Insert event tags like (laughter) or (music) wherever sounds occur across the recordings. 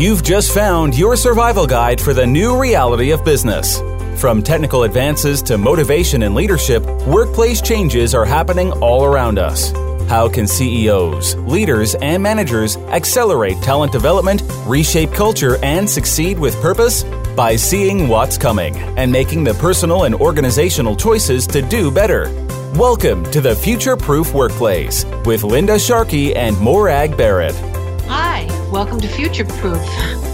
You've just found your survival guide for the new reality of business. From technical advances to motivation and leadership, workplace changes are happening all around us. How can CEOs, leaders, and managers accelerate talent development, reshape culture, and succeed with purpose? By seeing what's coming and making the personal and organizational choices to do better. Welcome to the Future Proof Workplace with Linda Sharkey and Morag Barrett. Welcome to Future Proof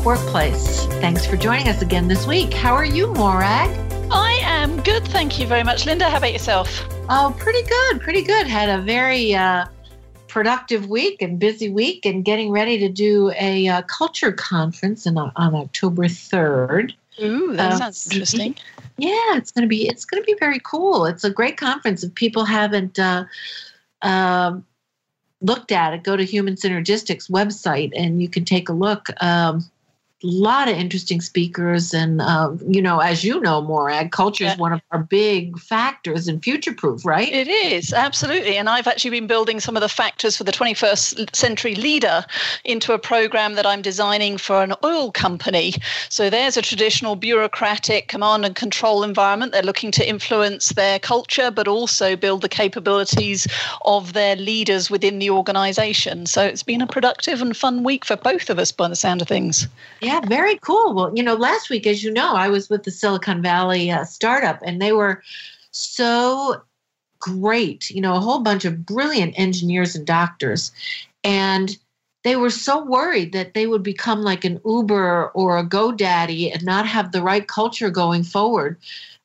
Workplace. Thanks for joining us again this week. How are you, Morag? I am good, thank you very much. Linda, how about yourself? Oh, pretty good, pretty good. Had a very uh, productive week and busy week, and getting ready to do a uh, culture conference in, on October 3rd. Ooh, that um, sounds interesting. Yeah, it's gonna be it's gonna be very cool. It's a great conference. If people haven't uh, uh, looked at it, go to Human Synergistics website and you can take a look. Um, lot of interesting speakers and uh, you know as you know morag culture is one of our big factors in future proof right? It is absolutely and i've actually been building some of the factors for the 21st century leader into a program that i'm designing for an oil company. So there's a traditional bureaucratic command and control environment. They're looking to influence their culture but also build the capabilities of their leaders within the organization. So it's been a productive and fun week for both of us by the sound of things. Yeah, very cool. Well, you know, last week, as you know, I was with the Silicon Valley uh, startup, and they were so great. You know, a whole bunch of brilliant engineers and doctors, and they were so worried that they would become like an Uber or a GoDaddy and not have the right culture going forward.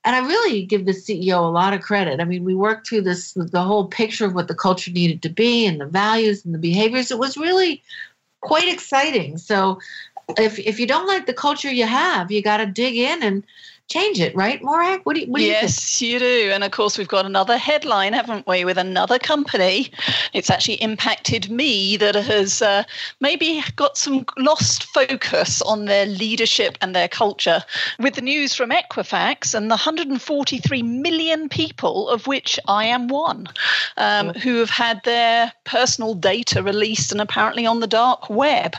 And I really give the CEO a lot of credit. I mean, we worked through this the whole picture of what the culture needed to be and the values and the behaviors. It was really quite exciting. So if if you don't like the culture you have, you got to dig in and change it, right, Morag? What do you, what do yes, you, you do. And of course, we've got another headline, haven't we, with another company. It's actually impacted me that has uh, maybe got some lost focus on their leadership and their culture. With the news from Equifax and the 143 million people, of which I am one, um, who have had their personal data released and apparently on the dark web.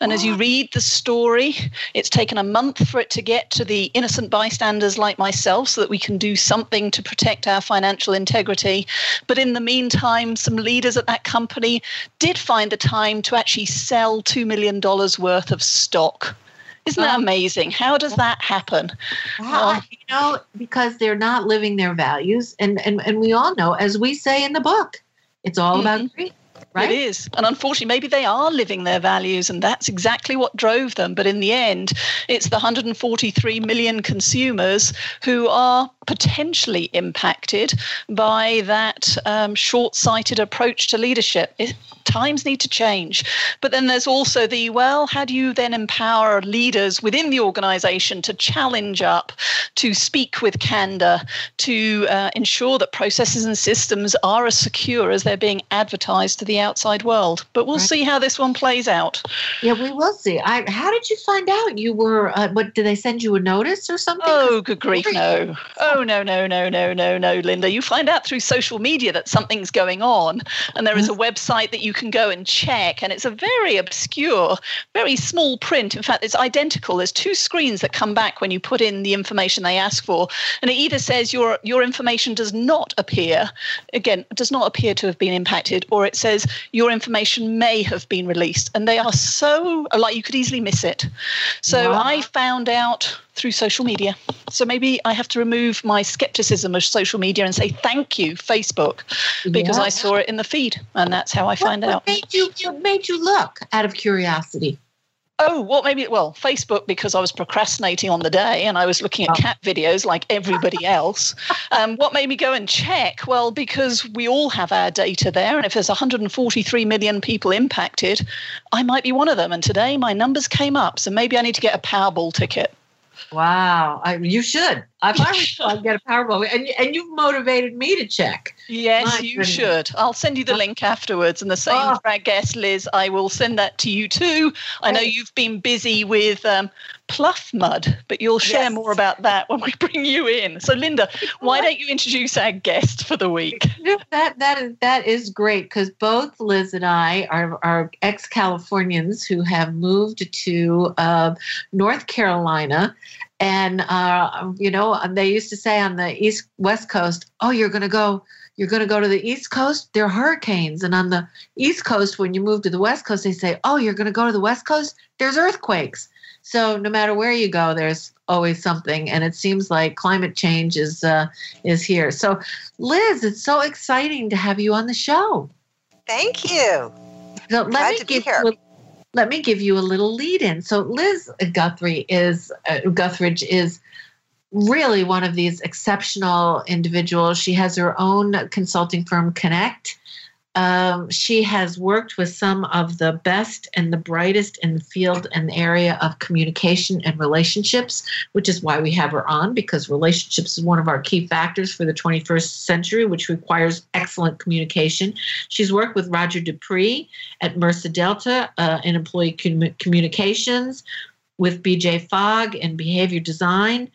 And as you read the story, it's taken a month for it to get to the innocent bystander bystanders like myself so that we can do something to protect our financial integrity. But in the meantime, some leaders at that company did find the time to actually sell $2 million worth of stock. Isn't that amazing? How does that happen? Well, you know, because they're not living their values. And, and, and we all know, as we say in the book, it's all mm-hmm. about greed. Right? It is. And unfortunately, maybe they are living their values, and that's exactly what drove them. But in the end, it's the 143 million consumers who are potentially impacted by that um, short sighted approach to leadership. It, times need to change. But then there's also the well, how do you then empower leaders within the organization to challenge up, to speak with candor, to uh, ensure that processes and systems are as secure as they're being advertised to the outside world? But we'll right. see how this one plays out. Yeah, we will see. I, how did you find out you were, uh, what, did they send you a notice or something? Oh, good grief, no. Oh, no, no, no, no, no, no, Linda. You find out through social media that something's going on, and there is a website that you you can go and check. And it's a very obscure, very small print. In fact, it's identical. There's two screens that come back when you put in the information they ask for. And it either says your, your information does not appear, again, does not appear to have been impacted, or it says your information may have been released. And they are so, like, you could easily miss it. So wow. I found out through social media. So maybe I have to remove my skepticism of social media and say thank you, Facebook, because yeah. I saw it in the feed, and that's how I find what, out. What made you what made you look out of curiosity? Oh, what maybe? Well, Facebook because I was procrastinating on the day and I was looking at oh. cat videos like everybody (laughs) else. Um, what made me go and check? Well, because we all have our data there, and if there's 143 million people impacted, I might be one of them. And today my numbers came up, so maybe I need to get a Powerball ticket. Wow, I, you should. If I was you, I'd get a Powerball. And, and you've motivated me to check. Yes, My you goodness. should. I'll send you the link afterwards. And the same oh. for our guest, Liz. I will send that to you too. I know you've been busy with um, Pluff Mud, but you'll share yes. more about that when we (laughs) bring you in. So, Linda, why don't you introduce our guest for the week? That that is that is great because both Liz and I are, are ex Californians who have moved to uh, North Carolina and uh, you know they used to say on the east west coast oh you're going to go you're going to go to the east coast? There are hurricanes. And on the east coast when you move to the west coast they say oh you're going to go to the west coast? There's earthquakes. So no matter where you go there's always something. And it seems like climate change is uh, is here. So liz it's so exciting to have you on the show. Thank you. So let Glad me give you let me give you a little lead in. So Liz Guthrie is uh, Guthridge is really one of these exceptional individuals. She has her own consulting firm, Connect, um, she has worked with some of the best and the brightest in the field and the area of communication and relationships, which is why we have her on because relationships is one of our key factors for the 21st century, which requires excellent communication. She's worked with Roger D'Aprix at Mercer Delta uh, in employee com- communications, with BJ Fogg in behavior design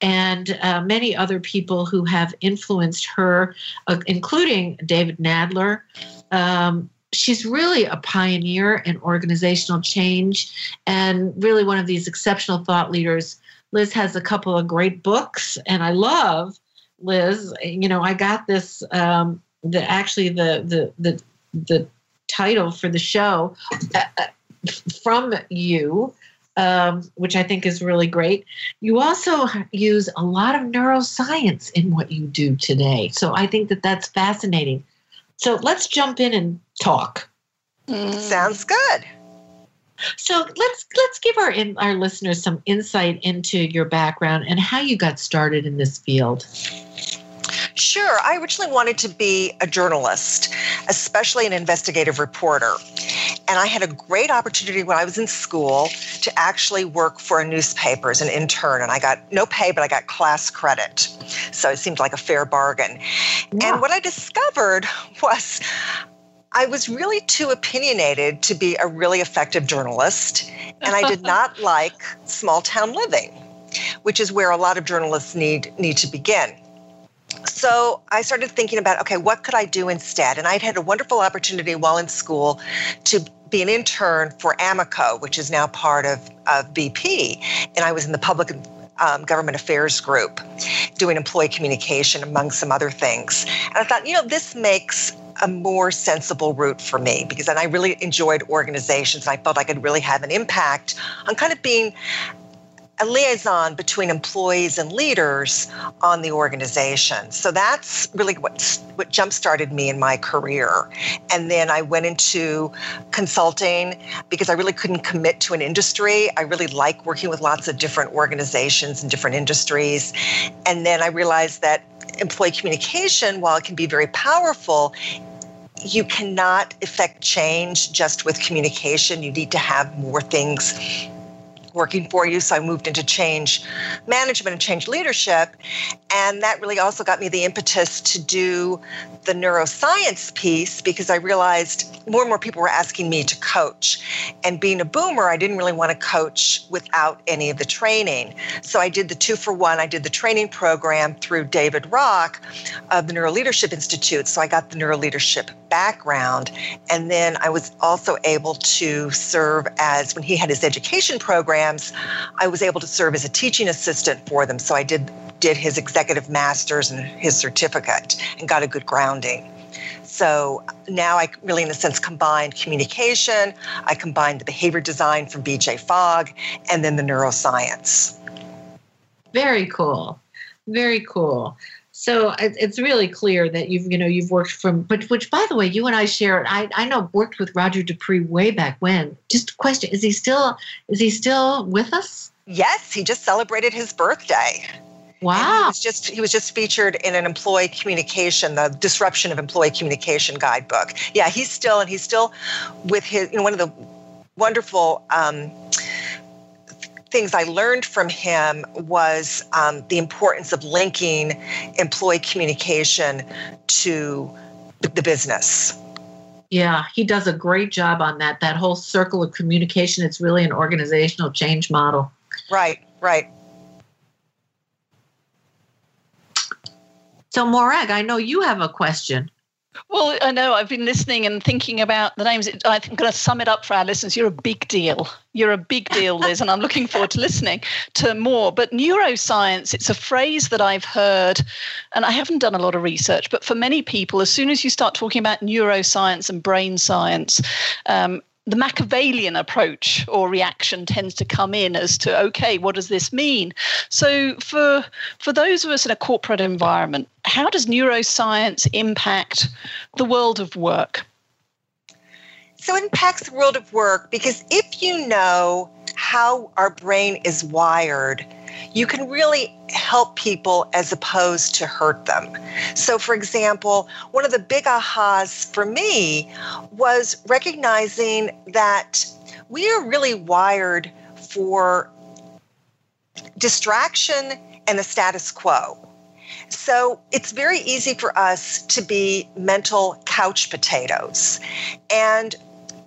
and uh, many other people who have influenced her, uh, including David Nadler. Um, she's really a pioneer in organizational change and really one of these exceptional thought leaders. Liz has a couple of great books, and I love Liz. You know, I got this. Um, the actually the the the the title for the show uh, uh from you um, which I think is really great. You also use a lot of neuroscience in what you do today. So I think that that's fascinating. So let's jump in and talk. Mm. Sounds good. So let's let's give our in, our listeners some insight into your background and how you got started in this field. Sure. I originally wanted to be a journalist, especially an investigative reporter. And I had a great opportunity when I was in school to actually work for a newspaper as an intern. And I got no pay, but I got class credit. So it seemed like a fair bargain. Yeah. And what I discovered (laughs) was I was really too opinionated to be a really effective journalist. And I did (laughs) not like small town living, which is where a lot of journalists need, need to begin so I started thinking about, okay, what could I do instead? And I'd had a wonderful opportunity while in school to be an intern for Amoco, which is now part of, of BP. And I was in the public um, government affairs group doing employee communication, among some other things. And I thought, you know, this makes a more sensible route for me because then I really enjoyed organizations. And I felt I could really have an impact on kind of being a liaison between employees and leaders on the organization. So that's really what what jump started me in my career. And then I went into consulting because I really couldn't commit to an industry. I really like working with lots of different organizations and different industries. And then I realized that employee communication, while it can be very powerful, you cannot effect change just with communication. You need to have more things working for you. So I moved into change management and change leadership. And that really also got me the impetus to do the neuroscience piece because I realized more and more people were asking me to coach. And being a boomer, I didn't really want to coach without any of the training. So I did the two for one. I did the training program through David Rock of the Neuroleadership Institute. So I got the neuroleadership background. And then I was also able to serve as, when he had his education programs, I was able to serve as a teaching assistant for them. So I did did his executive masters and his certificate and got a good grounding. So now I really, in a sense, combined communication, I combined the behavior design from BJ Fogg, and then the neuroscience. Very cool. Very cool. So it's really clear that you've you know you've worked from but which by the way you and I share I I know worked with Roger D'Aprix way back when. Just a question: Is he still is he still with us? Yes, he just celebrated his birthday. Wow. And he was just he was just featured in an employee communication, the disruption of employee communication guidebook. Yeah, he's still and he's still with his you know one of the wonderful um, things I learned from him was um, the importance of linking employee communication to the business. Yeah, he does a great job on that. That whole circle of communication, it's really an organizational change model. Right, right. So, Morag, I know you have a question. Well, I know I've been listening and thinking about the names. I'm going to sum it up for our listeners. You're a big deal. You're a big deal, Liz, and I'm looking forward to listening to more. But neuroscience, it's a phrase that I've heard, and I haven't done a lot of research, but for many people, as soon as you start talking about neuroscience and brain science, um, the Machiavellian approach or reaction tends to come in as to okay, what does this mean? So for for those of us in a corporate environment, how does neuroscience impact the world of work? So it impacts the world of work because if you know how our brain is wired, you can really help people as opposed to hurt them. So, for example, one of the big ahas for me was recognizing that we are really wired for distraction and the status quo. So it's very easy for us to be mental couch potatoes. And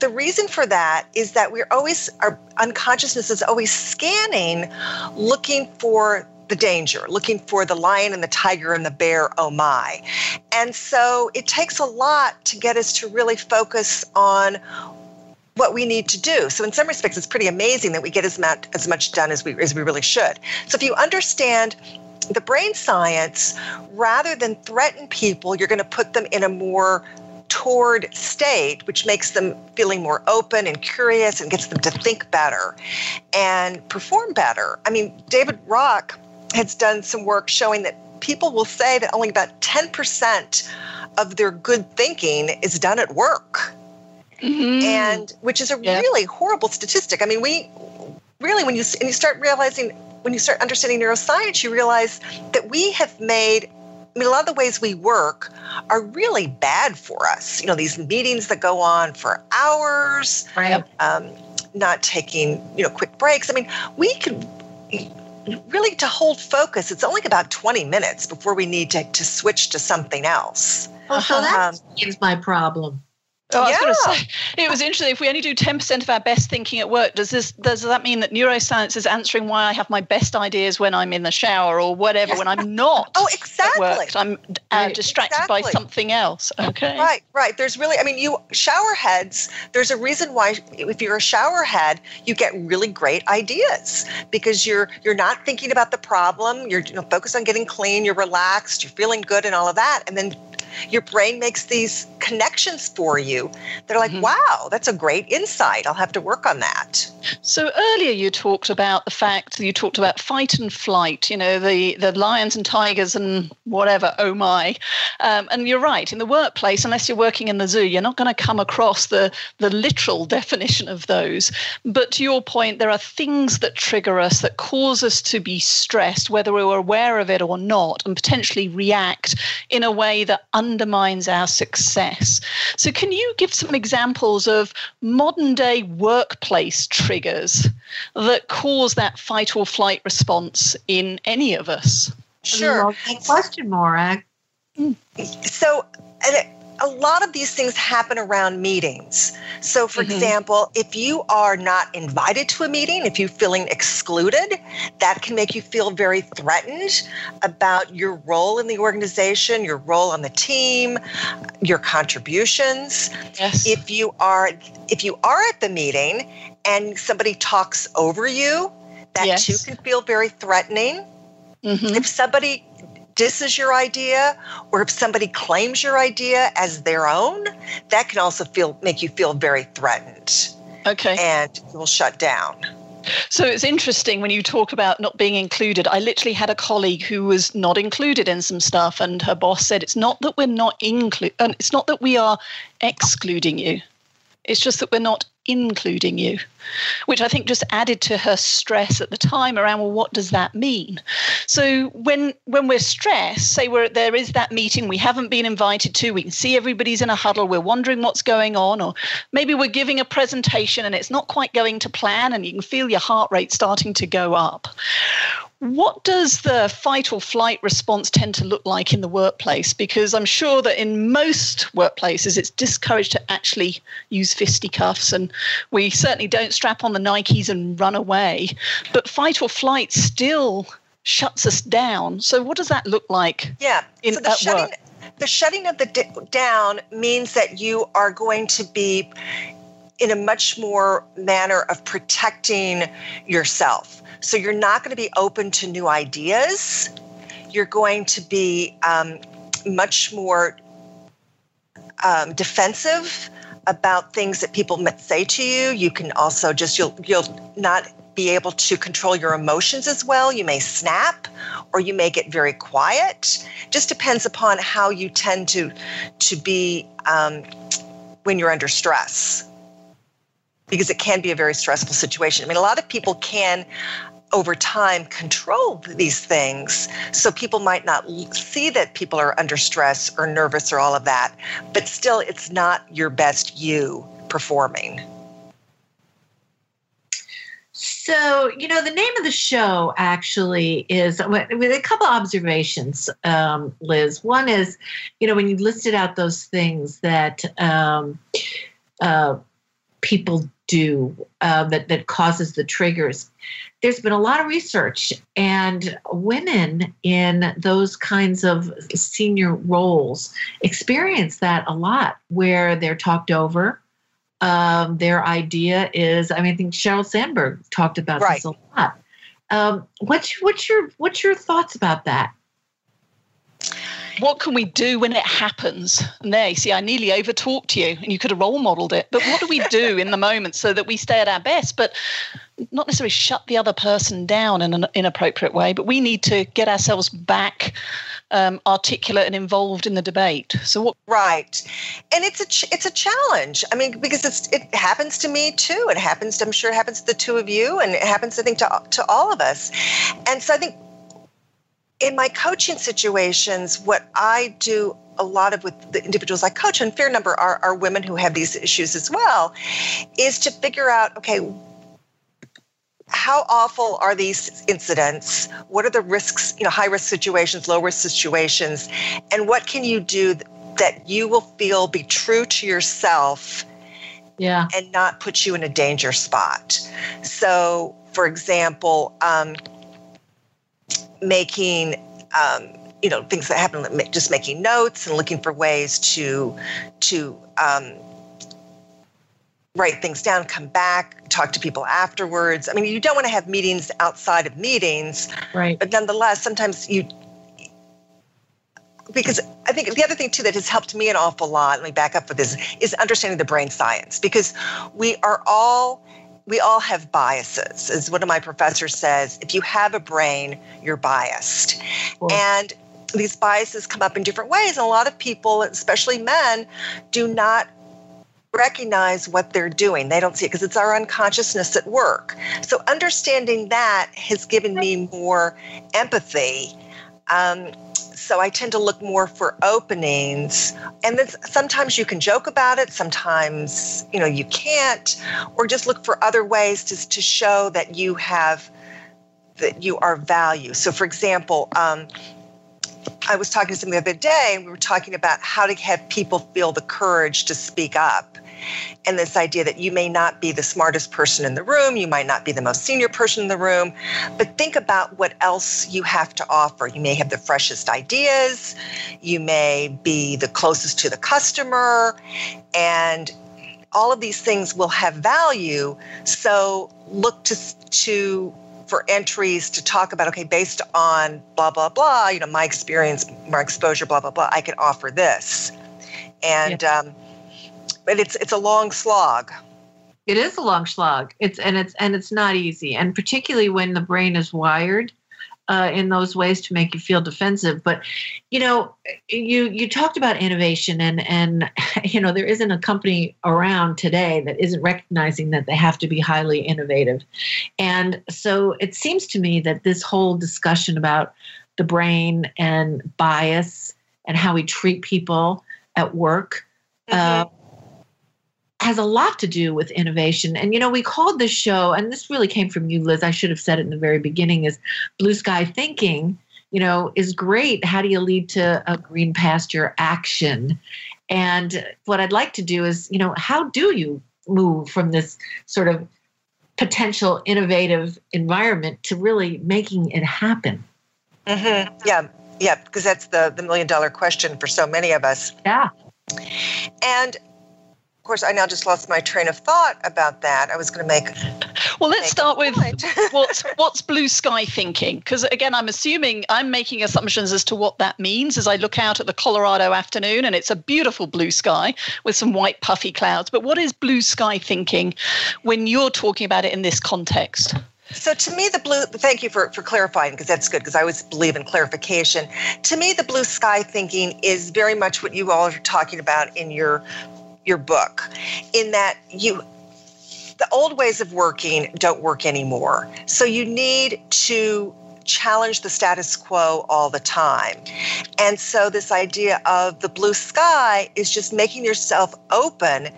the reason for that is that we're always, our unconsciousness is always scanning, looking for the danger, looking for the lion and the tiger and the bear, oh my. And so it takes a lot to get us to really focus on what we need to do. So in some respects, it's pretty amazing that we get as much as much done as we as we really should. So if you understand the brain science, rather than threaten people, you're going to put them in a more toward state, which makes them feeling more open and curious and gets them to think better and perform better. I mean, David Rock has done some work showing that people will say that only about 10% of their good thinking is done at work. Mm-hmm. And which is a really horrible statistic. I mean, we really, when you, and you start realizing, when you start understanding neuroscience, you realize that we have made I mean, a lot of the ways we work are really bad for us. You know, these meetings that go on for hours, right. um, not taking, you know, quick breaks. I mean, we could really to hold focus, it's only about 20 minutes before we need to, to switch to something else. Oh, so that um, my problem. Oh, I was going to say, it was interesting. If we only do 10% of our best thinking at work, does this does that mean that neuroscience is answering why I have my best ideas when I'm in the shower or whatever yes. when I'm not? oh, exactly. At work, I'm uh, distracted exactly. by something else. Okay. Right, right. There's really, I mean, you shower heads. There's a reason why if you're a shower head, you get really great ideas because you're you're not thinking about the problem. You're you know, focused on getting clean. You're relaxed. You're feeling good and all of that, and then your brain makes these connections for you. They're like, mm-hmm. wow, that's a great insight. I'll have to work on that. So earlier you talked about the fact that you talked about fight and flight, you know, the, the lions and tigers and whatever, oh my. Um, and you're right, in the workplace, unless you're working in the zoo, you're not going to come across the, the literal (laughs) definition of those. But to your point, there are things that trigger us, that cause us to be stressed, whether we're aware of it or not, and potentially react in a way that undermines our success. So, can you give some examples of modern day workplace triggers that cause that fight or flight response in any of us? Sure. Question, Morag. Hmm. So, a lot of these things happen around meetings. So, for mm-hmm. example, if you are not invited to a meeting, if you're feeling excluded, that can make you feel very threatened about your role in the organization, your role on the team, your contributions. Yes. If you are if you are at the meeting and somebody talks over you, that yes. too can feel very threatening. Mm-hmm. If somebody disses your idea or if somebody claims your idea as their own, that can also feel make you feel very threatened. Okay. And you will shut down. So it's interesting when you talk about not being included. I literally had a colleague who was not included in some stuff, and her boss said, "It's not that we're not include, and it's not that we are excluding you. It's just that we're not including you, which I think just added to her stress at the time around, well, what does that mean? So when when we're stressed, say we're there is that meeting we haven't been invited to, we can see everybody's in a huddle, we're wondering what's going on, or maybe we're giving a presentation and it's not quite going to plan and you can feel your heart rate starting to go up. What does the fight or flight response tend to look like in the workplace? Because I'm sure that in most workplaces, it's discouraged to actually use fisticuffs, and we certainly don't strap on the Nikes and run away. But fight or flight still shuts us down. So, what does that look like? Yeah, in, so the shutting, work? the shutting of the d- down means that you are going to be in a much more manner of protecting yourself. So you're not going to be open to new ideas. You're going to be um, much more um, defensive about things that people might say to you. You can also just you'll you'll not be able to control your emotions as well. You may snap or you may get very quiet. Just depends upon how you tend to to be um, when you're under stress because it can be a very stressful situation. I mean, a lot of people can over time control these things. So people might not see that people are under stress or nervous or all of that but still it's not your best you performing. So you know the name of the show actually is with a couple observations um, liz. One is you know when you listed out those things that um, uh, people do uh, that that causes the triggers. There's been a lot of research, and women in those kinds of senior roles experience that a lot, where they're talked over. Um, their idea is, I mean, I think Sheryl Sandberg talked about right. this a lot. Um, what's what's your what's your thoughts about that? What can we do when it happens? And there, you see, I nearly overtalked you and you could have role modeled it. But what do we do in the moment so that we stay at our best? But not necessarily shut the other person down in an inappropriate way, but we need to get ourselves back um, articulate and involved in the debate. So what? Right, and it's a ch- it's a challenge. I mean, because it's it happens to me too. It happens. To, I'm sure it happens to the two of you, and it happens, I think, to to all of us. And so I think in my coaching situations, what I do a lot of with the individuals I coach, and fair number are, are women who have these issues as well, is to figure out okay, how awful are these incidents? What are the risks, you know, high risk situations, low risk situations, and what can you do that you will feel be true to yourself yeah. and not put you in a danger spot? So, for example, um, making um, you know things that happen just making notes and looking for ways to to um, write things down come back talk to people afterwards. I mean you don't want to have meetings outside of meetings right. but nonetheless sometimes you because I think the other thing too that has helped me an awful lot, let me back up for this, is understanding the brain science. Because we are all we all have biases. As one of my professors says, if you have a brain, you're biased. And these biases come up in different ways. And a lot of people, especially men, do not recognize what they're doing. They don't see it because it's our unconsciousness at work. So understanding that has given me more empathy. Um, so I tend to look more for openings. And then sometimes you can joke about it, sometimes you know you can't, or just look for other ways to, to show that you have that you are value. So for example, um, I was talking to someone the other day, and we were talking about how to have people feel the courage to speak up and this idea that you may not be the smartest person in the room, you might not be the most senior person in the room, but think about what else you have to offer. You may have the freshest ideas, you may be the closest to the customer, and all of these things will have value. So look to to for entries to talk about okay based on blah blah blah you know my experience my exposure blah blah blah i can offer this and yeah. um, but it's it's a long slog. It is a long slog. It's and it's and it's not easy, and particularly when the brain is wired uh, in those ways to make you feel defensive. But you know, you you talked about innovation, and and (laughs) you know there isn't a company around today that isn't recognizing that they have to be highly innovative, and so it seems to me that this whole discussion about the brain and bias and how we treat people at work. Mm-hmm. Uh, has a lot to do with innovation. And you know, we called this show, and this really came from you, Liz. I should have said it in the very beginning, is blue sky thinking, you know, is great. How do you lead to a green pasture action? And what I'd like to do is, you know, how do you move from this sort of potential innovative environment to really making it happen? Mm-hmm. Yeah, yeah, because that's the the million dollar question for so many of us. Yeah. And of course, I now just lost my train of thought about that. I was going to make. Well, let's start with (laughs) what's what's blue sky thinking? Because again, I'm assuming I'm making assumptions as to what that means as I look out at the Colorado afternoon, and it's a beautiful blue sky with some white puffy clouds. But what is blue sky thinking when you're talking about it in this context? So to me, the blue, thank you for, for clarifying because that's good because I always believe in clarification. To me, the blue sky thinking is very much what you all are talking about in your your book in that you the old ways of working don't work anymore. So you need to challenge the status quo all the time. And so this idea of the blue sky is just making yourself open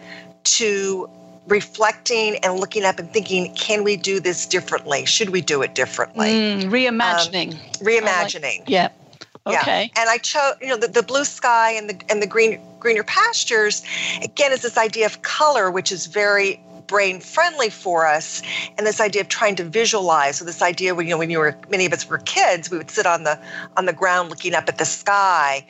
to reflecting and looking up and thinking, can we do this differently? Should we do it differently? Mm, reimagining. Um, reimagining. Like, yeah. Okay. Yeah. And I chose, you know, the, the blue sky and the and the green greener pastures, again, is this idea of color, which is very brain friendly for us and this idea of trying to visualize so this idea when you know when you were many of us were kids we would sit on the on the ground looking up at the sky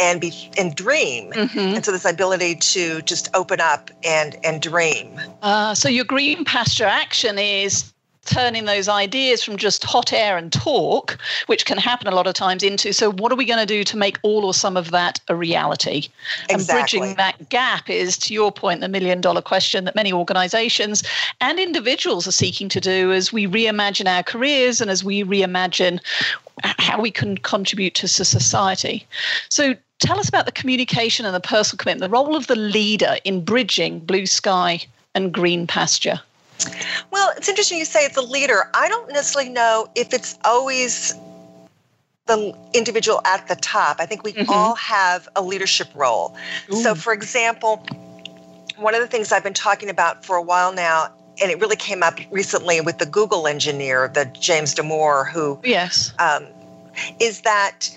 and be and dream mm-hmm. and so this ability to just open up and and dream uh, so your green pasture action is turning those ideas from just hot air and talk, which can happen a lot of times, into so what are we going to do to make all or some of that a reality? Exactly. And bridging that gap is, to your point, the million dollar question that many organizations and individuals are seeking to do as we reimagine our careers and as we reimagine how we can contribute to society. So tell us about the communication and the personal commitment, the role of the leader in bridging blue sky and green pasture. Well, it's interesting you say it's a leader. I don't necessarily know if it's always the individual at the top. I think we mm-hmm. all have a leadership role. Ooh. So, for example, one of the things I've been talking about for a while now, and it really came up recently with the Google engineer, the James Damore, who yes, um, is that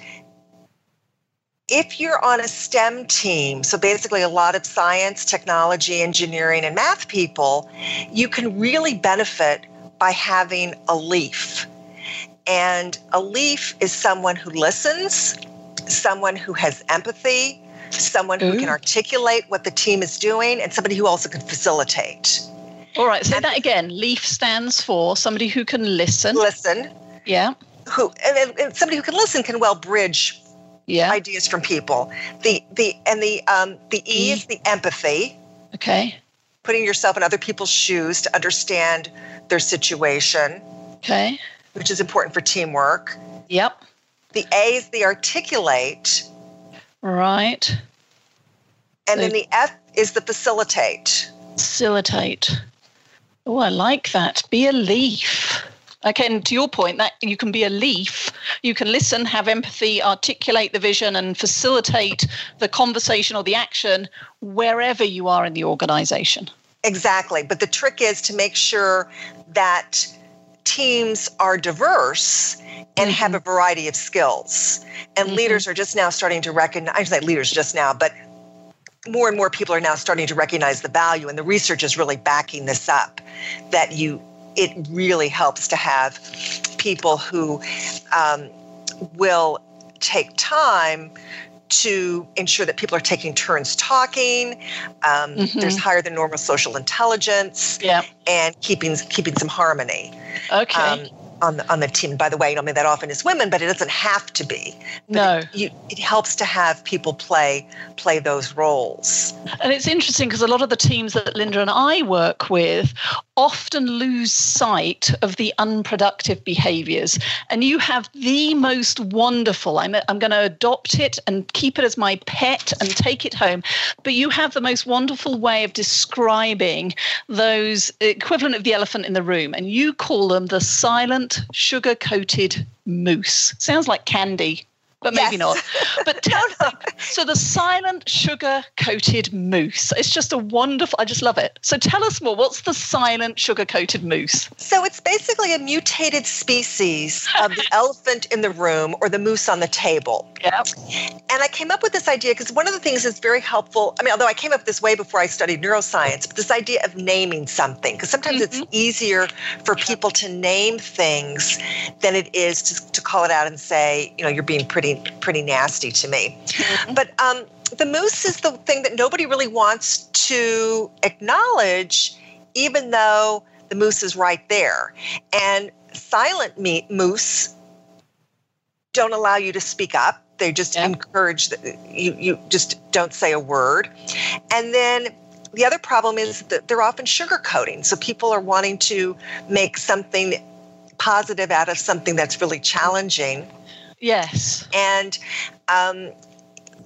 if you're on a STEM team, so basically a lot of science, technology, engineering, and math people, you can really benefit by having a leaf. And a leaf is someone who listens, someone who has empathy, someone who Ooh. can articulate what the team is doing, and somebody who also can facilitate. All right, say and that again. LEAF stands for somebody who can listen. Listen. Yeah. Who and, and somebody who can listen can well bridge yeah. ideas from people. The the and the um the E, e is the empathy. Okay. Putting yourself in other people's shoes to understand their situation. Okay. Which is important for teamwork. Yep. The A is the articulate. Right. And so, then the F is the facilitate. Facilitate. Oh, I like that. Be a leaf. And to your point, that you can be a leaf, you can listen, have empathy, articulate the vision, and facilitate the conversation or the action wherever you are in the organization. Exactly. But the trick is to make sure that teams are diverse and mm-hmm. have a variety of skills. And mm-hmm. leaders are just now starting to recognize, I say leaders just now, but more and more people are now starting to recognize the value, and the research is really backing this up that you it really helps to have people who um, will take time to ensure that people are taking turns talking. Um, mm-hmm. There's higher than normal social intelligence, yeah. and keeping keeping some harmony. Okay. Um, on the on the team. By the way, I don't mean that often as women, but it doesn't have to be. But no, it, you, it helps to have people play play those roles. And it's interesting because a lot of the teams that Linda and I work with often lose sight of the unproductive behaviors. And you have the most wonderful, I'm, I'm going to adopt it and keep it as my pet and take it home. But you have the most wonderful way of describing those equivalent of the elephant in the room. And you call them the silent, sugar coated moose. Sounds like candy but maybe yes. not. But tell (laughs) no. so the silent sugar coated moose. It's just a wonderful. I just love it. So tell us more. What's the silent sugar coated moose? So it's basically a mutated species of the (laughs) elephant in the room or the moose on the table. Yeah. And I came up with this idea because one of the things that's very helpful. I mean, although I came up this way before I studied neuroscience, but this idea of naming something because sometimes mm-hmm. it's easier for people to name things than it is to, to call it out and say, you know, you're being pretty pretty pretty nasty to me. Mm-hmm. But um, the moose is the thing that nobody really wants to acknowledge, even though the moose is right there. And silent meat moose don't allow you to speak up. They just yeah. encourage that you you just don't say a word. And then the other problem is that they're often sugarcoating. So people are wanting to make something positive out of something that's really challenging. Yes. And um,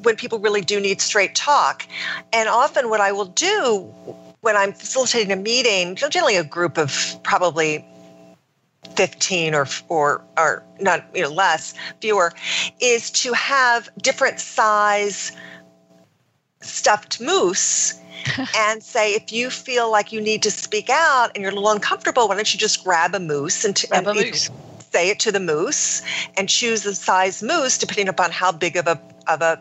when people really do need straight talk. And often, what I will do when I'm facilitating a meeting, generally a group of probably 15 or or or not you know less fewer is to have different size stuffed moose (laughs) and say if you feel like you need to speak out and you're a little uncomfortable why don't you just grab a moose and, t- grab and a moose say it to the moose and choose the size moose depending upon how big of a of a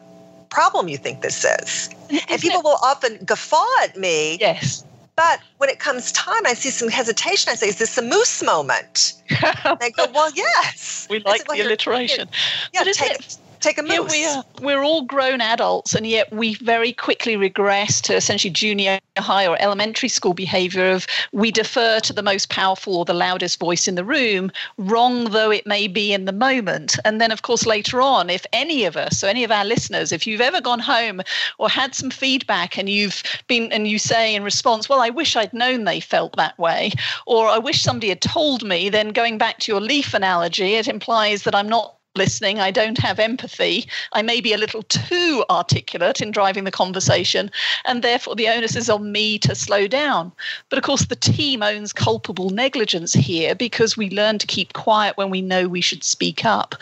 problem you think this is. and people will often guffaw at me. Yes. But when it comes time, I see some hesitation. I say, "Is this a moose moment?" (laughs) they go, "Well, yes." We like said, well, the alliteration. Yeah, take, it, take a move. we are. We're all grown adults, and yet we very quickly regress to essentially junior high or elementary school behavior of we defer to the most powerful or the loudest voice in the room, wrong though it may be in the moment. And then, of course, later on, if any of us, so any of our listeners, if you've ever gone home or had some feedback and you've been, and you say in response, well, I wish I'd known they felt that way, or I wish somebody had told me, then going back to your leaf analogy, it implies that I'm not listening. I don't have empathy. I may be a little too articulate in driving the conversation, and therefore the onus is on me to slow down. But of course, the team owns culpable negligence here because we learn to keep quiet when we know we should speak up.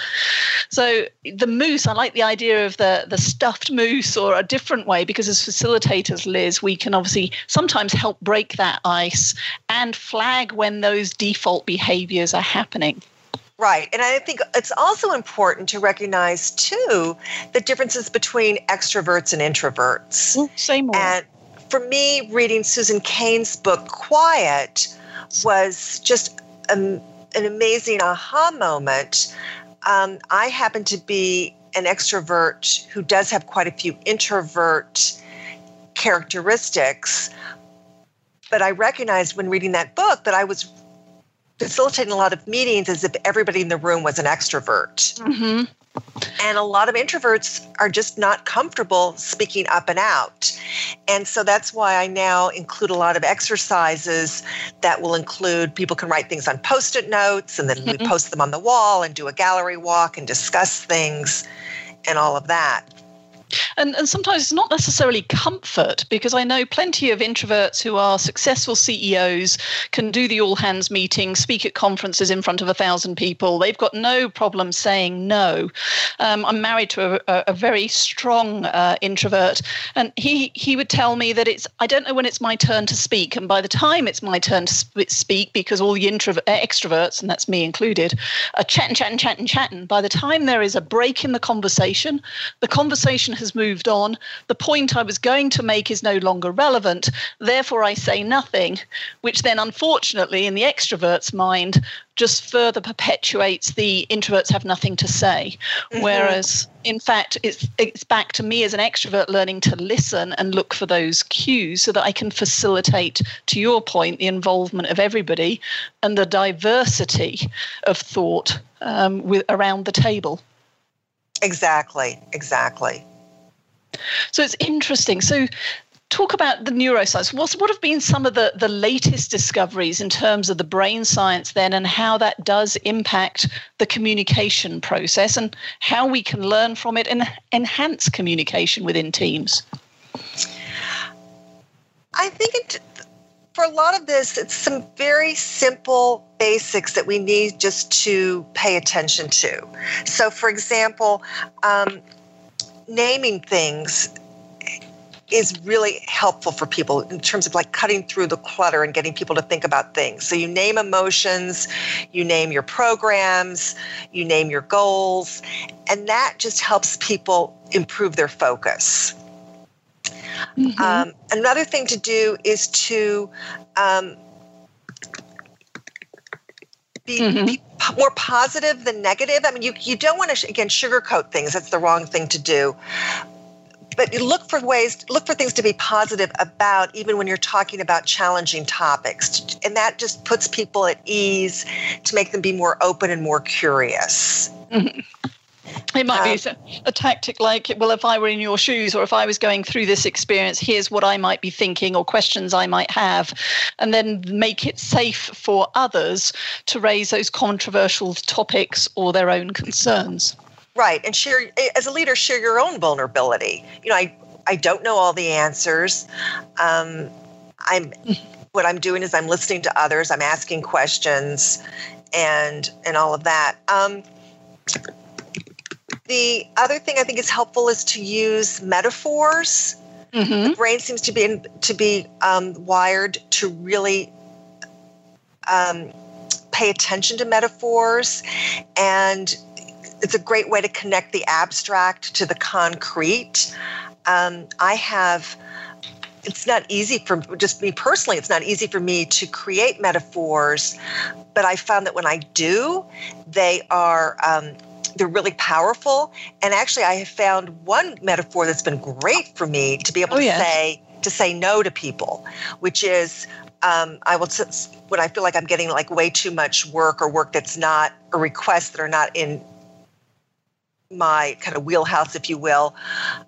So the moose, I like the idea of the, the stuffed moose or a different way because as facilitators, Liz, we can obviously sometimes help break that ice and flag when those default behaviors are happening. Right. And I think it's also important to recognize, too, the differences between extroverts and introverts. Mm, say more. And for me, reading Susan Cain's book, Quiet, was just a, an amazing aha moment. Um, I happen to be an extrovert who does have quite a few introvert characteristics. But I recognized when reading that book that I was facilitating a lot of meetings as if everybody in the room was an extrovert. Mm-hmm. And a lot of introverts are just not comfortable speaking up and out. And so that's why I now include a lot of exercises that will include people can write things on post it notes and then mm-hmm. we post them on the wall and do a gallery walk and discuss things and all of that. And, and sometimes it's not necessarily comfort because I know plenty of introverts who are successful CEOs can do the all hands meeting, speak at conferences in front of a thousand people. They've got no problem saying no. Um, I'm married to a, a very strong uh, introvert, and he, he would tell me that it's, I don't know when it's my turn to speak. And by the time it's my turn to sp- speak, because all the introvert, extroverts, and that's me included, are chatting, chatting, chatting, chatting, by the time there is a break in the conversation, the conversation has moved on. The point I was going to make is no longer relevant. Therefore, I say nothing, which then, unfortunately, in the extrovert's mind, just further perpetuates the introverts have nothing to say. Mm-hmm. Whereas, in fact, it's, it's back to me as an extrovert learning to listen and look for those cues so that I can facilitate, to your point, the involvement of everybody and the diversity of thought um, with, around the table. Exactly, exactly. So it's interesting. So talk about the neuroscience. What's, what have been some of the, the latest discoveries in terms of the brain science then and how that does impact the communication process and how we can learn from it and enhance communication within teams? I think it, for a lot of this, it's some very simple basics that we need just to pay attention to. So, for example, um, naming things is really helpful for people in terms of like cutting through the clutter and getting people to think about things. So you name emotions, you name your programs, you name your goals, and that just helps people improve their focus. Mm-hmm. Um, another thing to do is to um, be, mm-hmm. be more positive than negative. I mean, you, you don't want to, again, sugarcoat things. That's the wrong thing to do but look for ways look for things to be positive about even when you're talking about challenging topics and that just puts people at ease to make them be more open and more curious mm-hmm. (laughs) It might um, be a, a, tactic like, well, if I were in your shoes or if I was going through this experience, here's what I might be thinking or questions I might have, and then make it safe for others to raise those controversial topics or their own concerns. Right. And share, as a leader, share your own vulnerability. You know, I, I don't know all the answers. Um, I'm, (laughs) what I'm doing is I'm listening to others, I'm asking questions and, and all of that. Um, the other thing I think is helpful is to use metaphors. Mm-hmm. The brain seems to be in, to be um, wired to really um, pay attention to metaphors and it's a great way to connect the abstract to the concrete. Um, I have it's not easy for just me personally it's not easy for me to create metaphors but i found that when i do they are um, they're really powerful and actually i have found one metaphor that's been great for me to be able oh, to yes. say to say no to people which is um, I will when I feel like I'm getting like way too much work or work that's not or requests that are not in my kind of wheelhouse, if you will,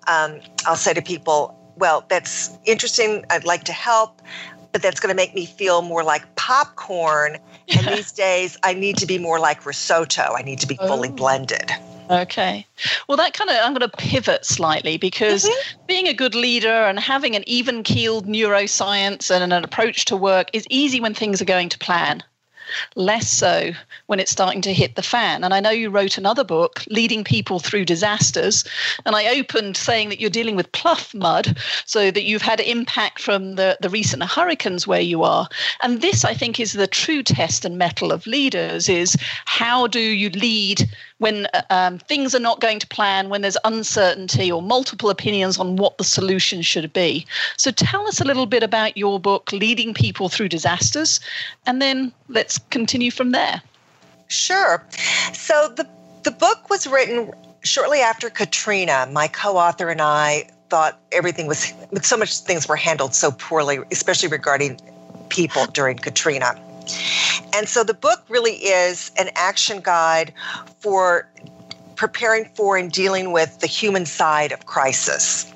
um, I'll say to people, well, that's interesting. I'd like to help, but that's going to make me feel more like popcorn. And these days, I need to be more like risotto. I need to be fully oh. blended. Okay. Well, that kind of, I'm going to pivot slightly because mm-hmm. being a good leader and having an even keeled neuroscience and an approach to work is easy when things are going to plan less so when it's starting to hit the fan. And I know you wrote another book, Leading People Through Disasters. And I opened saying that you're dealing with pluff mud, so that you've had impact from the, the recent hurricanes where you are. And this, I think, is the true test and mettle of leaders is how do you lead when uh, um, things are not going to plan, when there's uncertainty or multiple opinions on what the solution should be. So tell us a little bit about your book, Leading People Through Disasters, and then let's continue from there. Sure. So the, the book was written shortly after Katrina. My co author and I thought everything was, so much things were handled so poorly, especially regarding people during Katrina. And so the book really is an action guide for preparing for and dealing with the human side of crisis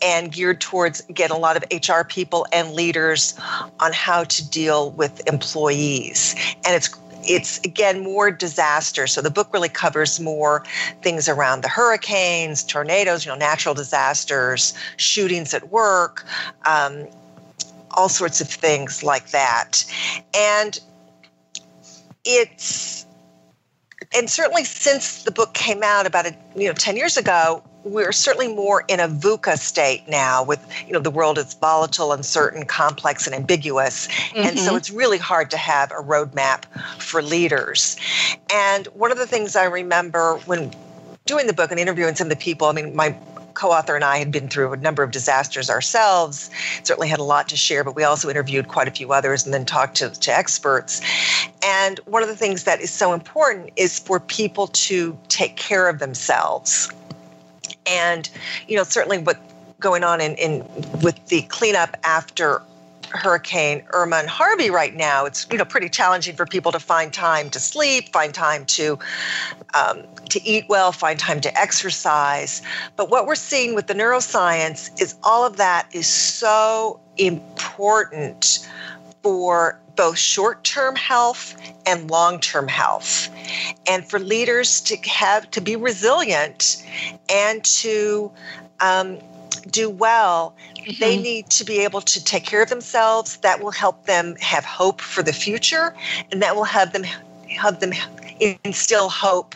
and geared towards again a lot of HR people and leaders on how to deal with employees. And it's it's again more disaster. So the book really covers more things around the hurricanes, tornadoes, you know, natural disasters, shootings at work, um, all sorts of things like that. And it's and certainly since the book came out about a, you know 10 years ago we're certainly more in a VUCA state now with, you know, the world is volatile, uncertain, complex, and ambiguous. Mm-hmm. And so mm-hmm. it's really hard to have a roadmap for leaders. And one of the things I remember when doing the book and interviewing some of the people, I mean, my co-author and I had been through a number of disasters ourselves, certainly had a lot to share, but we also interviewed quite a few others and then talked to, to experts. And one of the things that is so important is for people to take care of themselves. And, you know, certainly what going on in, in with the cleanup after Hurricane Irma and Harvey right now, it's you know pretty challenging for people to find time to sleep, find time to um, to eat well, find time to exercise. But what we're seeing with the neuroscience is all of that is so important for both short term health and long term health. And for leaders to have to be resilient and to um, do well, mm-hmm. they need to be able to take care of themselves. That will help them have hope for the future, and that will have them have them instill hope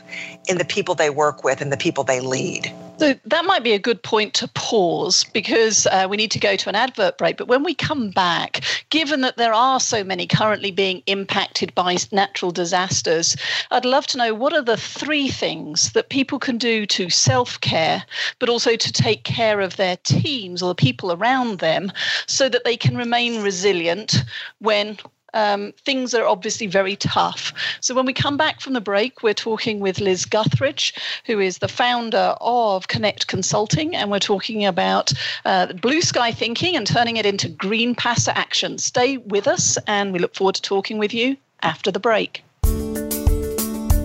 in the people they work with and the people they lead. So that might be a good point to pause because uh, we need to go to an advert break. But when we come back, given that there are so many currently being impacted by natural disasters, I'd love to know what are the three things that people can do to self care, but also to take care of their teams or the people around them so that they can remain resilient when um, things are obviously very tough. So when we come back from the break, we're talking with Liz Guthridge, who is the founder of Connect Consulting, and we're talking about uh, blue sky thinking and turning it into green pasture action. Stay with us, and we look forward to talking with you after the break.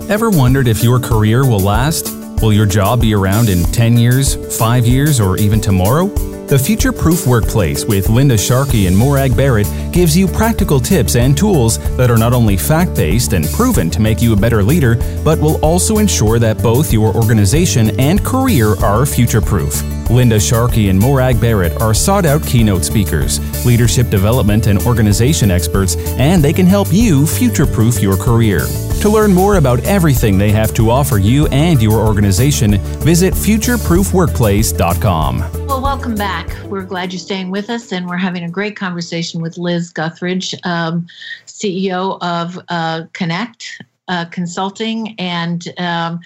Ever wondered if your career will last? Will your job be around in 10 years, 5 years, or even tomorrow? The Future Proof Workplace with Linda Sharkey and Morag Barrett gives you practical tips and tools that are not only fact based and proven to make you a better leader, but will also ensure that both your organization and career are future proof. Linda Sharkey and Morag Barrett are sought out keynote speakers, leadership development and organization experts, and they can help you future proof your career. To learn more about everything they have to offer you and your organization, visit futureproofworkplace.com. Well, welcome back. We're glad you're staying with us, and we're having a great conversation with Liz Guthridge, um, CEO of uh, Connect. Uh, consulting. And um,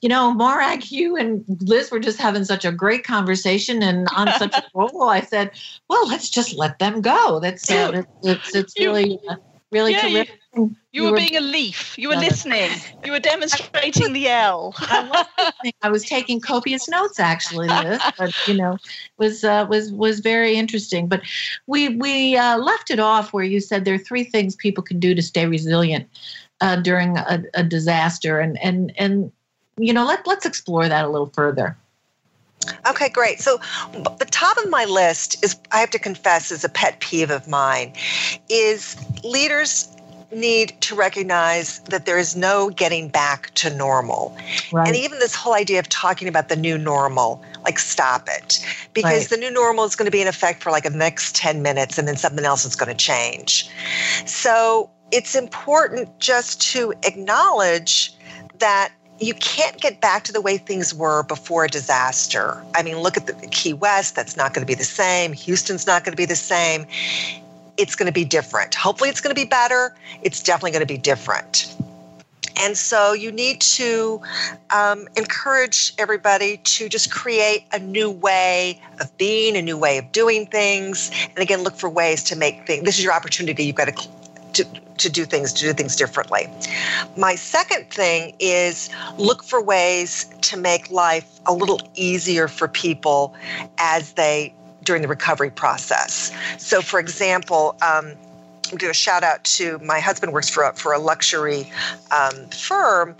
you know morag you and liz were just having such a great conversation and on such a (laughs) roll. I said well let's just let them go. That's uh, it's, it's really uh, really yeah, terrific you, you, were, were being a leaf. You were listening. You were demonstrating the L. (laughs) I, was I was taking copious notes, actually, Liz. But you know, was uh, was was very interesting. But we we uh, left it off where you said there are three things people can do to stay resilient uh, during a, a disaster, and and and you know, let let's explore that a little further. Okay, great. So the top of my list is I have to confess is a pet peeve of mine is leaders need to recognize that there is no getting back to normal. Right. And even this whole idea of talking about the new normal, like stop it. Because right. the new normal is going to be in effect for like the next 10 minutes and then something else is going to change. So it's important just to acknowledge that you can't get back to the way things were before a disaster. I mean, look at the Key West, that's not going to be the same. Houston's not going to be the same it's going to be different. Hopefully, it's going to be better. It's definitely going to be different. And so you need to um, encourage everybody to just create a new way of being, a new way of doing things. And again, look for ways to make things. This is your opportunity. You've got to, to, to do things, to do things differently. My second thing is look for ways to make life a little easier for people as they during the recovery process. So, for example, um, I'm do a shout out to my husband works for a, for a luxury um, firm,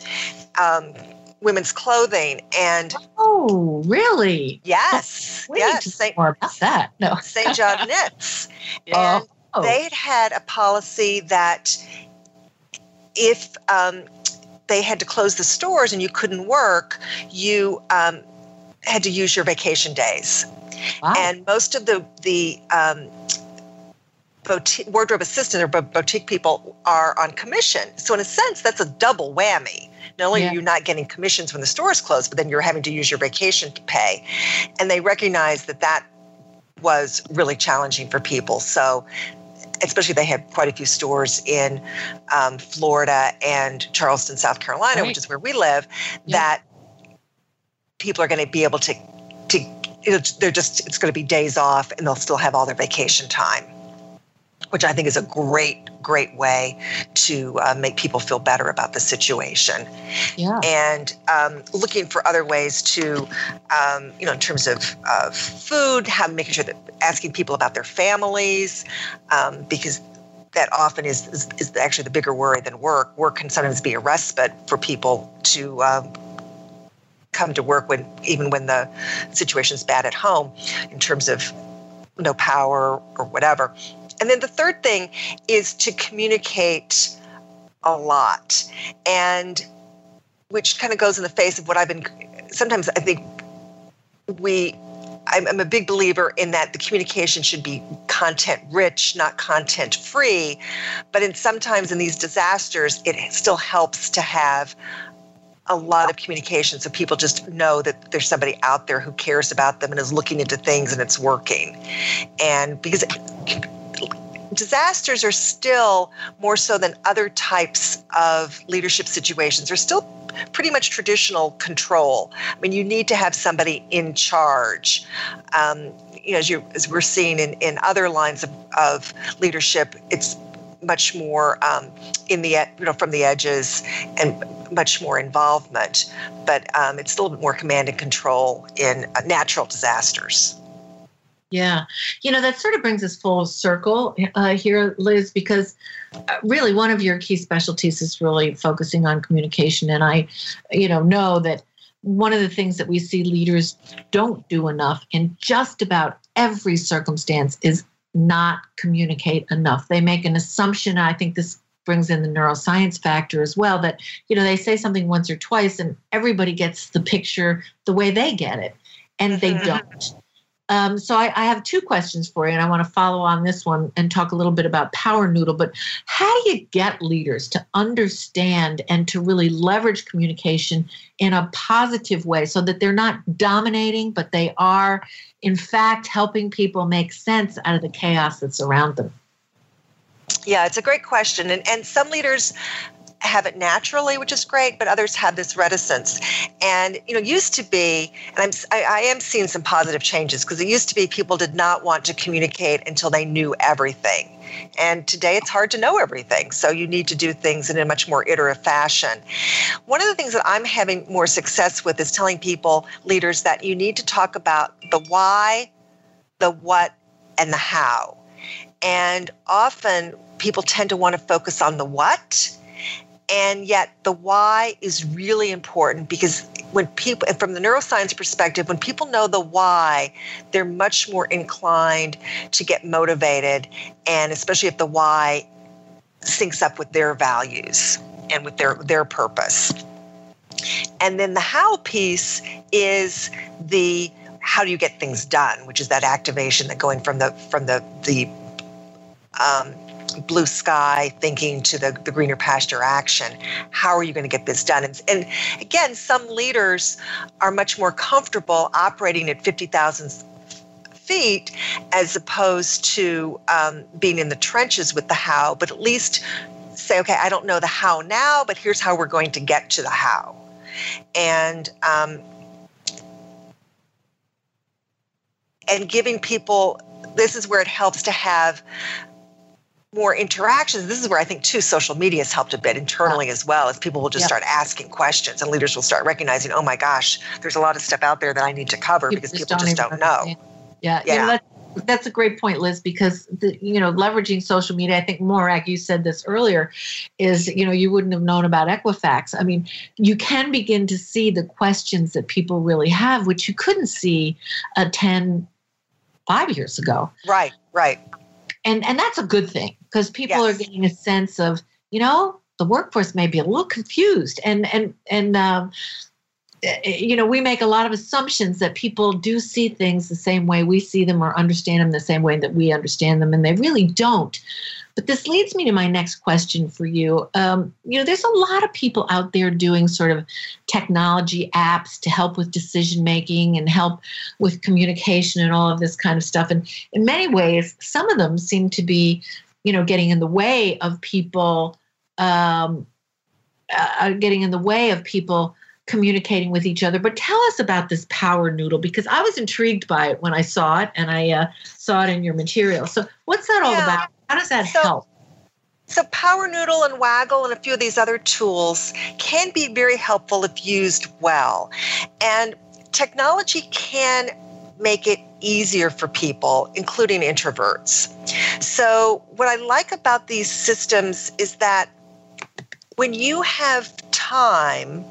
um, women's clothing, and oh, really? Yes, Wait, yes. Saint, more about that. No, St. John Knits, (laughs) and oh. they had had a policy that if um, they had to close the stores and you couldn't work, you um, had to use your vacation days. Wow. And most of the the um, boutique, wardrobe assistant or boutique people are on commission. So in a sense, that's a double whammy. Not only yeah. are you not getting commissions when the store is closed, but then you're having to use your vacation to pay. And they recognize that that was really challenging for people. So especially they have quite a few stores in um, Florida and Charleston, South Carolina, right. which is where we live, yeah. that people are going to be able to to they're just it's going to be days off and they'll still have all their vacation time which I think is a great, great way to uh, make people feel better about the situation. Yeah. And um, looking for other ways to, um, you know, in terms of, of food, how making sure that asking people about their families, um, because that often is, is, is actually the bigger worry than work. Work can sometimes be a respite for people to um, come to work when even when the situation's bad at home, in terms of no power or whatever. And then the third thing is to communicate a lot, and which kind of goes in the face of what I've been. Sometimes I think we. I'm, a big believer in that the communication should be content rich, not content free. But in sometimes in these disasters, it still helps to have a lot of communication so people just know that there's somebody out there who cares about them and is looking into things and it's working. And because disasters are still more so than other types of leadership situations are still pretty much traditional control. I mean, you need to have somebody in charge. Um, you know, as you as we're seeing in, in other lines of, of leadership, it's much more um, in the you know from the edges and much more involvement, but um, it's a little bit more command and control in uh, natural disasters. Yeah. You know, that sort of brings us full circle uh, here, Liz, because uh, really one of your key specialties is really focusing on communication. And I, you know, know that one of the things that we see leaders don't do enough in just about every circumstance is not communicate enough. They make an assumption. I think this brings in the neuroscience factor as well that, you know, they say something once or twice and everybody gets the picture the way they get it, and they mm-hmm. don't. Um, so I, I, have two questions for you, and I want to follow on this one and talk a little bit about Power Noodle. But how do you get leaders to understand and to really leverage communication in a positive way so that they're not dominating, but they are, in fact, helping people make sense out of the chaos that's around them? Yeah, it's a great question. And, and some leaders have it naturally, which is great, but others have this reticence. And you know, used to be, and I'm I, I am seeing some positive changes because it used to be people did not want to communicate until they knew everything. And today it's hard to know everything. So you need to do things in a much more iterative fashion. One of the things that I'm having more success with is telling people, leaders, that you need to talk about the why, the what, and the how. And often people tend to want to focus on the what and yet the why is really important because when people from the neuroscience perspective when people know the why they're much more inclined to get motivated and especially if the why syncs up with their values and with their their purpose. And then the how piece is the how do you get things done which is that activation that going from the from the the um, blue sky thinking to the, the greener pasture action. How are you going to get this done? And, and again, some leaders are much more comfortable operating at 50,000 feet as opposed to um, being in the trenches with the how, but at least say, okay, I don't know the how now, but here's how we're going to get to the how. And um, and giving people this is where it helps to have more interactions. This is where I think too social media has helped a bit internally as well, as people will just start asking questions and leaders will start recognizing, oh my gosh, there's a lot of stuff out there that I need to cover people because just people just don't know. Yeah, yeah. You know, that's, that's a great point, Liz, because the, you know leveraging social media. I think Morag, you said this earlier, is you know you wouldn't have known about Equifax. I mean, you can begin to see the questions that people really have, which you couldn't see uh, 10, five years ago. Right, right and and that's a good thing because people yes. are getting a sense of you know the workforce may be a little confused and and and um, eh, eh, you know we make a lot of assumptions that people do see things the same way we see them or understand them the same way that we understand them and they really don't but this leads me to my next question for you. Um, you know, there's a lot of people out there doing sort of technology apps to help with decision making and help with communication and all of this kind of stuff. And in many ways, some of them seem to be, you know, getting in the way of people, um, uh, getting in the way of people communicating with each other. But tell us about this power noodle because I was intrigued by it when I saw it and I uh, saw it in your material. So, what's that all yeah. about? How does that So- help? So, Power Noodle and Waggl and a few of these other tools can be very helpful if used well. And technology can make it easier for people, including introverts. So, what I like about these systems is that when you have time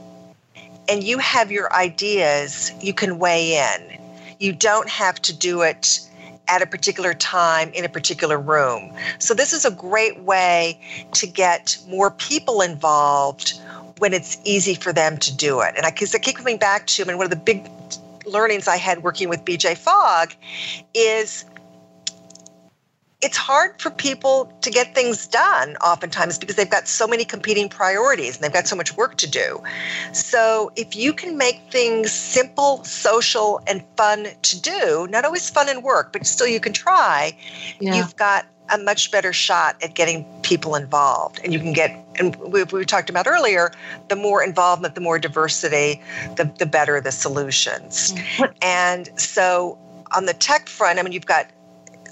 and you have your ideas, you can weigh in. You don't have to do it at a particular time in a particular room. So, this is a great way to get more people involved when it's easy for them to do it. And I, 'cause I keep coming back to, and one of the big learnings I had working with BJ Fogg is it's hard for people to get things done oftentimes because they've got so many competing priorities and they've got so much work to do. So if you can make things simple, social, and fun to do, not always fun and work, but still you can try, Yeah. you've got a much better shot at getting people involved. And you can get, and we, we talked about earlier, the more involvement, the more diversity, the, the better the solutions. What- And so on the tech front, I mean, you've got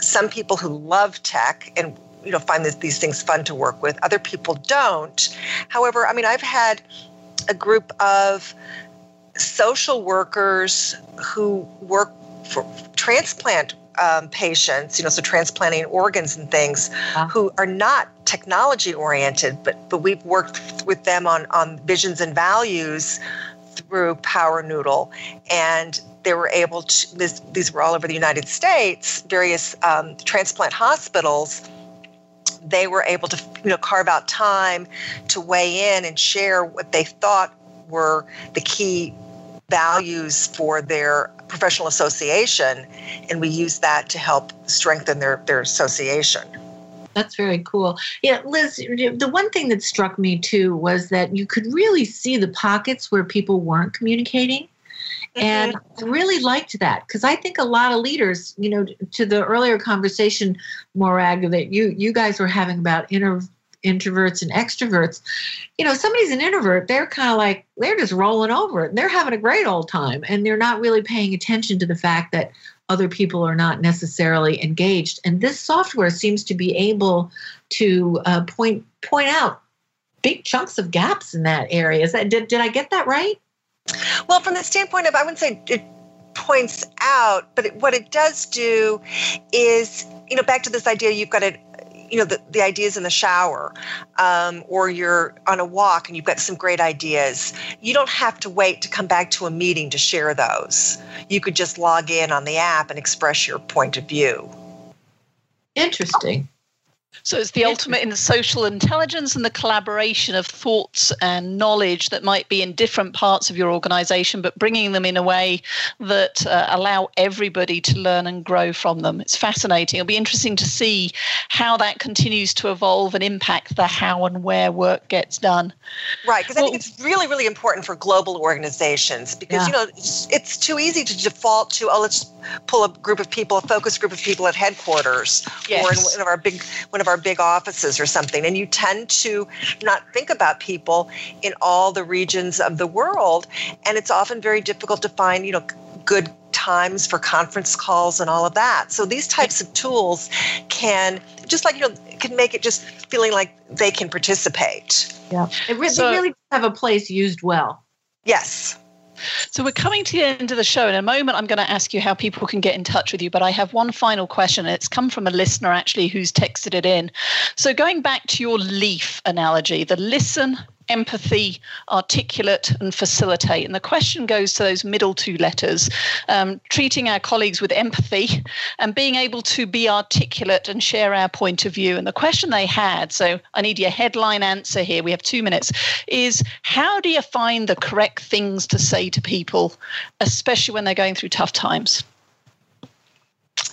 some people who love tech and you know find this, these things fun to work with. Other people don't. However, I mean, I've had a group of social workers who work for transplant um, patients, you know, so transplanting organs and things, Wow. who are not technology oriented, but but we've worked with them on on visions and values through Power Noodle, and they were able to. This, these were all over the United States, various um, transplant hospitals. They were able to, you know, carve out time to weigh in and share what they thought were the key values for their professional association, and we used that to help strengthen their their association. That's very cool. Yeah, Liz, the one thing that struck me too was that you could really see the pockets where people weren't communicating. Mm-hmm. And I really liked that because I think a lot of leaders, you know, to the earlier conversation, Morag, that you you guys were having about inter, introverts and extroverts. You know, somebody's an introvert, they're kind of like they're just rolling over it. And they're having a great old time, and they're not really paying attention to the fact that other people are not necessarily engaged. And this software seems to be able to uh, point point out big chunks of gaps in that area. Is that did, did I get that right? Well, from the standpoint of, I wouldn't say it points out, but it, what it does do is, you know, back to this idea you've got to, you know, the, the ideas in the shower, um, or you're on a walk and you've got some great ideas. You don't have to wait to come back to a meeting to share those. You could just log in on the app and express your point of view. Interesting. So it's the ultimate in the social intelligence and the collaboration of thoughts and knowledge that might be in different parts of your organization, but bringing them in a way that uh, allow everybody to learn and grow from them. It's fascinating. It'll be interesting to see how that continues to evolve and impact the how and where work gets done. Right, because I think it's really, really important for global organizations because Yeah. you know it's, it's too easy to default to oh let's pull a group of people, a focus group of people at headquarters or in one of our big one of our big offices or something, and you tend to not think about people in all the regions of the world, and it's often very difficult to find you know good times for conference calls and all of that. So these types of tools can just like you know can make it just feeling like they can participate. Yeah. It really, So- they really have a place used well. Yes. So we're coming to the end of the show. In a moment, I'm going to ask you how people can get in touch with you. But I have one final question. It's come from a listener actually who's texted it in. So going back to your leaf analogy, the listen, empathy, articulate, and facilitate. And the question goes to those middle two letters, um, treating our colleagues with empathy and being able to be articulate and share our point of view. And the question they had, so I need your headline answer here, we have two minutes, is how do you find the correct things to say to people, especially when they're going through tough times?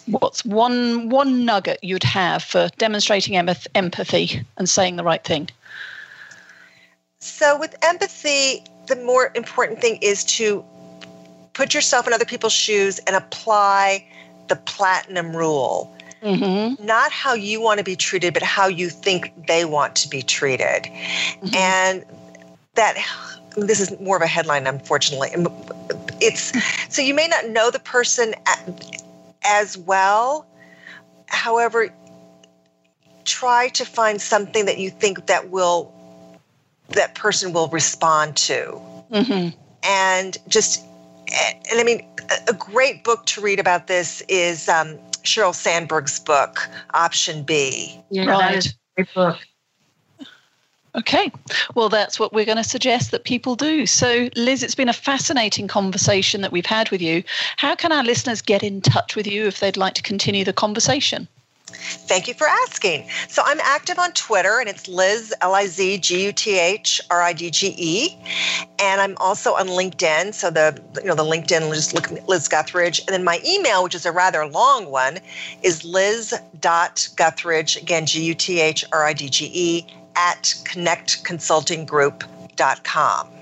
What's one one nugget you'd have for demonstrating empath- empathy and saying the right thing? So, with empathy, the more important thing is to put yourself in other people's shoes and apply the platinum rule. Mm-hmm. Not how you want to be treated, but how you think they want to be treated. Mhm. And that this is more of a headline, unfortunately. It's so you may not know the person as well. However, try to find something that you think that will that person will respond to. Mm-hmm. And just and I mean, a great book to read about this is um, Sheryl Sandberg's book, Option B. Yeah, right. that is a great book. Okay, well, that's what we're going to suggest that people do. So, Liz, it's been a fascinating conversation that we've had with you. How can our listeners get in touch with you if they'd like to continue the conversation? Thank you for asking. So I'm active on Twitter, and it's Liz L I Z G U T H R I D G E, and I'm also on LinkedIn. So the you know the LinkedIn just look Liz Guthridge, and then my email, which is a rather long one, is Liz.Guthridge again G U T H R I D G E at connectconsultinggroup.com.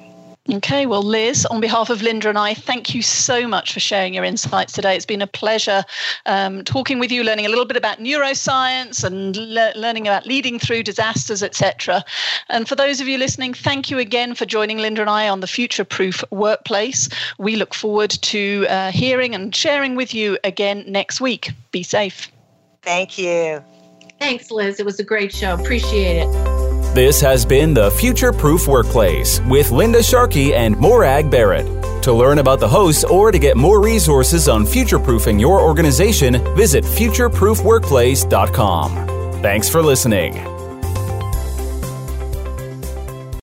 Okay, well, Liz, on behalf of Linda and I, thank you so much for sharing your insights today. It's been a pleasure um, talking with you, learning a little bit about neuroscience and le- learning about leading through disasters, etc. And for those of you listening, thank you again for joining Linda and I on the Future Proof Workplace. We look forward to uh, hearing and sharing with you again next week. Be safe. Thank you. Thanks, Liz. It was a great show. Appreciate it. This has been the Future Proof Workplace with Linda Sharkey and Morag Barrett. To learn about the hosts or to get more resources on future proofing your organization, visit futureproofworkplace.com. Thanks for listening.